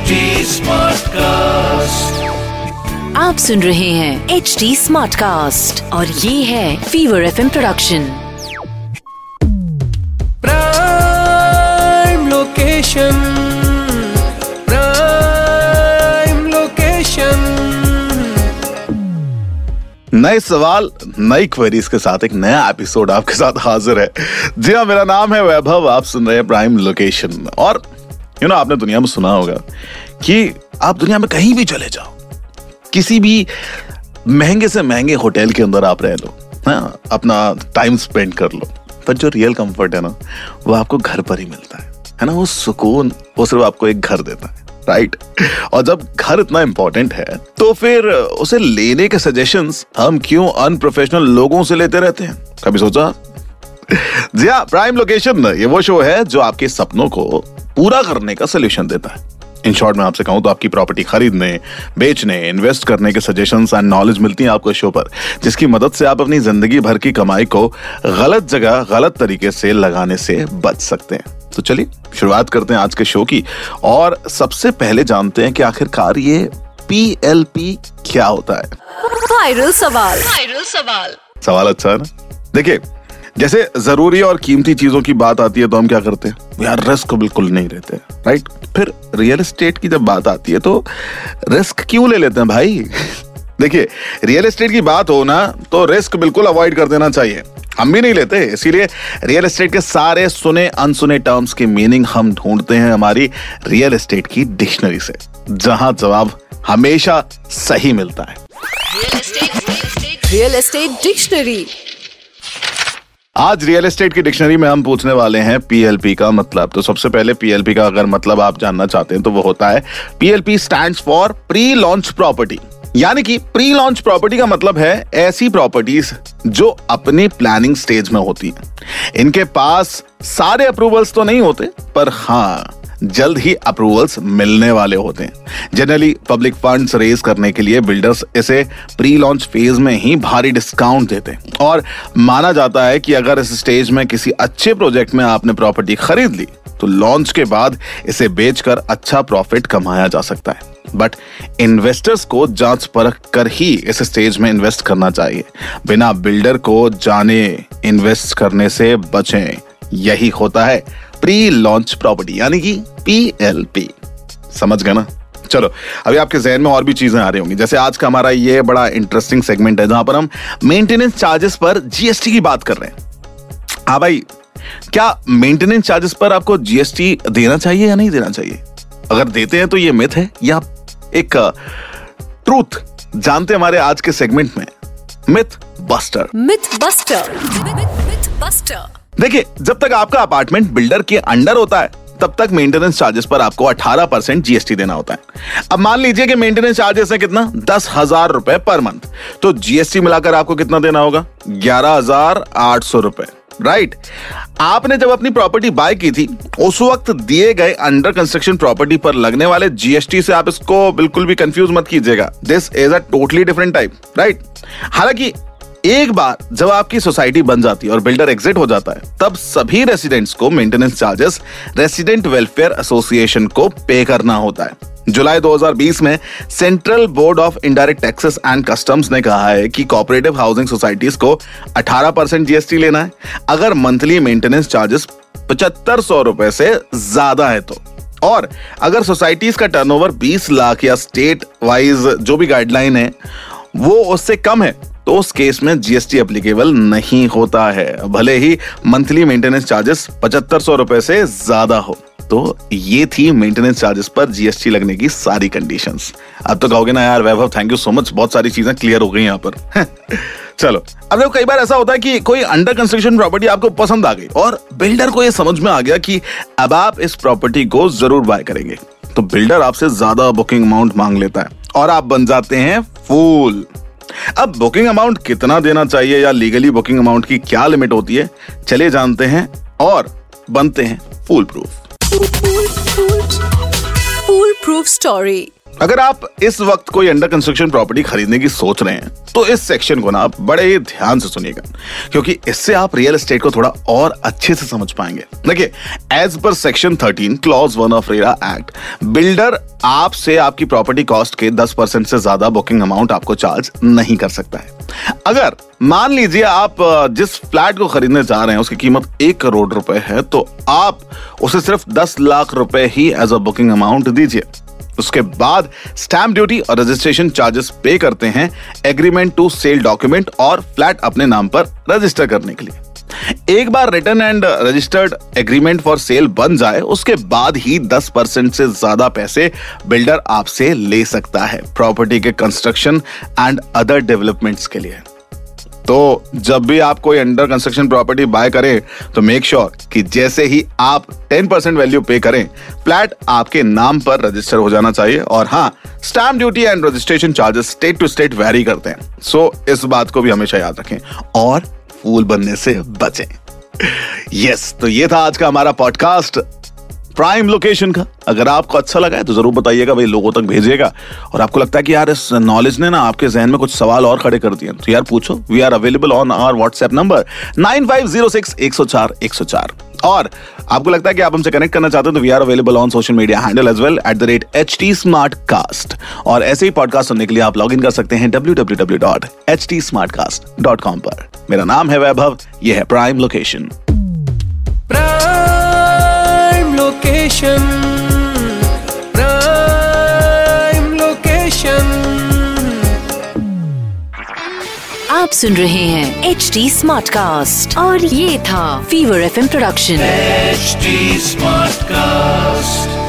HD Smartcast. आप सुन रहे हैं एच डी स्मार्ट कास्ट और ये है fever F production prime location prime location नए सवाल नई क्वेरीज के साथ एक नया एपिसोड आपके साथ हाजिर है। जी हाँ मेरा नाम है वैभव आप सुन रहे हैं प्राइम लोकेशन और यू नो आपने दुनिया में सुना होगा कि आप दुनिया में कहीं भी चले जाओ, किसी भी महँगे से महँगे होटल के अंदर आप रह लो हाँ अपना टाइम स्पेंड कर लो, पर जो रियल कंफर्ट है ना, वो आपको घर पर ही मिलता है है ना? वो सुकून, वो सिर्फ़ आपको एक घर देता है राइट और जब घर इतना इंपॉर्टेंट है तो फिर उसे लेने के सजेशंस हम क्यों अनप्रोफेशनल लोगों से लेते रहते हैं? कभी सोचा? जी हाँ प्राइम लोकेशन ये वो शो है जो आपके सपनों को पूरा करने का सोल्यूशन देता है। इन शॉर्ट में आपसे कहूँ तो आपकी प्रॉपर्टी खरीदने बेचने इन्वेस्ट करने के सजेशंस एंड नॉलेज मिलती है आपको शो पर जिसकी मदद से आप अपनी ज़िंदगी भर की कमाई को गलत जगह गलत तरीके से लगाने से बच सकते हैं। तो चलिए शुरुआत करते हैं आज के शो की। और सबसे पहले जानते हैं कि आखिरकार ये पीएलपी क्या होता है। वायरल सवाल। सवाल अच्छा है ना? देखिए जैसे ज़रूरी और कीमती चीज़ों की बात आती है तो हम क्या करते हैं? यार रिस्क बिल्कुल नहीं लेते राइट फिर रियल एस्टेट की जब बात आती है तो रिस्क क्यों ले लेते हैं भाई? देखिए रियल एस्टेट की बात हो ना तो रिस्क बिल्कुल अवॉइड कर देना चाहिए। हम भी नहीं लेते, इसीलिए रियल एस्टेट के सारे सुने, अनसुने टर्म्स की मीनिंग हम ढूंढते हैं हमारी रियल एस्टेट की डिक्शनरी से, जहाँ जवाब हमेशा सही मिलता है। रियल एस्टेट डिक्शनरी आज रियल एस्टेट की डिक्शनरी में हम पूछने वाले हैं पीएलपी का मतलब। तो सबसे पहले पीएलपी का अगर मतलब आप जानना चाहते हैं तो वो होता है PLP stand for pre launch property यानी कि प्री लॉन्च प्रॉपर्टी का मतलब है ऐसी प्रॉपर्टीज़ जो अपनी प्लानिंग स्टेज में होती हैं। इनके पास सारे अप्रूवल्स तो नहीं होते, पर हाँ जल्द ही अप्रूवल्स मिलने वाले होते हैं। जनरली पब्लिक फंड्स रेज करने के लिए बिल्डर्स इसे प्री लॉन्च फ़ेज़ में ही भारी डिस्काउंट देते हैं। और माना जाता है कि अगर इस स्टेज में किसी अच्छे प्रोजेक्ट में आपने प्रॉपर्टी खरीद ली तो लॉन्च के बाद इसे बेचकर अच्छा प्रॉफिट कमाया जा सकता है। बट इन्वेस्टर्स को जाँच परख कर ही इस स्टेज में इन्वेस्ट करना चाहिए। बिना बिल्डर को जाने इन्वेस्ट करने से बचें। यही होता है प्री लॉन्च प्रॉपर्टी यानी कि पीएलपी समझ गए ना? चलो अभी आपके जहन में और भी चीज़ें आ रही होंगी। जैसे आज का हमारा ये बड़ा इंटरेस्टिंग सेगमेंट है जहाँ पर हम मेंटेनेंस चार्जेस पर जीएसटी की बात कर रहे हैं। हाँ भाई क्या मेंटेनेंस चार्जेस पर आपको जीएसटी देना चाहिए या नहीं देना चाहिए? अगर देते हैं तो ये मिथ है या एक ट्रूथ जानते हमारे आज के सेगमेंट में? Myth buster myth buster myth buster देखिए जब तक आपका अपार्टमेंट बिल्डर के अंडर होता है तब तक मेंटेनेंस चार्जेस पर आपको 18 परसेंट जीएसटी देना होता है। अब मान लीजिए कि मेंटेनेंस चार्जेस है कितना? दस हज़ार रुपए पर मंथ तो जीएसटी मिलाकर आपको कितना देना होगा? ग्यारह हज़ार आठ सौ रुपए। राइट आपने जब अपनी प्रॉपर्टी बाय की थी, उस वक्त दिए गए अंडर कंस्ट्रक्शन प्रॉपर्टी पर लगने वाले जीएसटी से आप इसको बिल्कुल भी कंफ्यूज मत कीजिएगा। This is a totally different type right हालाँकि एक बार जब आपकी सोसाइटी बन जाती है और बिल्डर एग्जिट हो जाता है, तब सभी रेसिडेंट्स को maintenance charges resident welfare association को पे करना होता है। जुलाई 2020 में central board of indirect taxes and customs ने कहा है कि कोऑपरेटिव हाउसिंग सोसाइटीज को 18 परसेंट जीएसटी लेना है। अगर मंथली मेंटेनेंस चार्जेस पचहत्तर सौ रुपए से ज़्यादा है तो। और अगर सोसाइटीज का टर्नओवर 20 लाख या स्टेट वाइज जो भी गाइडलाइन है, वो उससे कम है तो उस केस में जीएसटी एप्लीकेबल नहीं होता है। भले ही मंथली मेंटेनेंस चार्जेस पचहत्तर सौ रुपए से ज़्यादा हो तो ये थी मेंटेनेंस चार्जेस पर जीएसटी लगने की सारी कंडीशंस अब तो कहोगे ना, यार Vaibhav thank you so much बहुत सारी चीज़ें क्लियर हो गई यहाँ पर। चलो, अब देखो, कई बार ऐसा होता है कि कोई अंडर कंस्ट्रक्शन प्रॉपर्टी आपको पसंद आ गई और बिल्डर को ये समझ में आ गया कि अब आप इस प्रॉपर्टी को ज़रूर बाय करेंगे। तो बिल्डर आपसे ज़्यादा बुकिंग अमाउंट मांग लेता है और आप बन जाते हैं फूल अब बुकिंग अमाउंट कितना देना चाहिए या लीगली बुकिंग अमाउंट की क्या लिमिट होती है, चले जानते हैं और बनते हैं foolproof foolproof story अगर आप इस वक्त कोई अंडर कंस्ट्रक्शन प्रॉपर्टी खरीदने की सोच रहे हैं तो इस सेक्शन को ना आप बड़े ही ध्यान से सुनिएगा, क्योंकि इससे आप रियल एस्टेट को थोड़ा और अच्छे से समझ पाएँगे। देखिए एज पर section 13 clause one of RERA act builder आपसे आपकी प्रॉपर्टी कॉस्ट के 10 परसेंट से ज़्यादा बुकिंग अमाउंट आपको चार्ज नहीं कर सकता है। अगर मान लीजिए आप जिस फ्लैट को खरीदने जा रहे हैं, उसकी कीमत एक करोड़ रुपए है तो आप उसे सिर्फ़ दस लाख रुपए ही एज अ बुकिंग अमाउंट दीजिए। उसके बाद स्टैंप ड्यूटी और रजिस्ट्रेशन चार्जेस पे करते हैं एग्रीमेंट टू सेल डॉक्यूमेंट और फ्लैट अपने नाम पर रजिस्टर करने के लिए। एक बार return and registered agreement for sale बन जाए, उसके बाद ही 10 परसेंट से ज़्यादा पैसे बिल्डर आपसे ले सकता है प्रॉपर्टी के कंस्ट्रक्शन एंड अदर डेवलपमेंट्स के लिए। तो जब भी आप कोई अंडर कंस्ट्रक्शन प्रॉपर्टी बाय करें तो मेक श्योर sure कि जैसे ही आप 10 परसेंट वैल्यू पे करें फ्लैट आपके नाम पर रजिस्टर हो जाना चाहिए। और हाँ stamp duty and registration charges state to state vary करते हैं। सो so, इस बात को भी हमेशा याद रखें और फूल बनने से बचें। यस yes, तो ये था आज का हमारा पॉडकास्ट प्राइम लोकेशन का। अगर आपको अच्छा लगा है तो ज़रूर बताइएगा, भाई लोगों तक भेजिएगा। और आपको लगता है कि यार, इस नॉलेज ने ना आपके जहन में कुछ सवाल और खड़े कर दिए। तो यार, पूछो। We are available on our WhatsApp number nine five zero six एक सौ चार, एक सौ चार। और आपको लगता है कि आप हमसे कनेक्ट करना चाहते हैं तो we are available on social media handle as well at the rate H T smart cast और ऐसे ही पॉडकास्ट सुनने के लिए आप लॉग इन कर सकते हैं W W W dot H T smart cast dot com पर। मेरा नाम है वैभव, ये है prime location location. Prime location आप सुन रहे हैं एच डी स्मार्ट कास्ट और ये था fever FM production H smart Smartcast.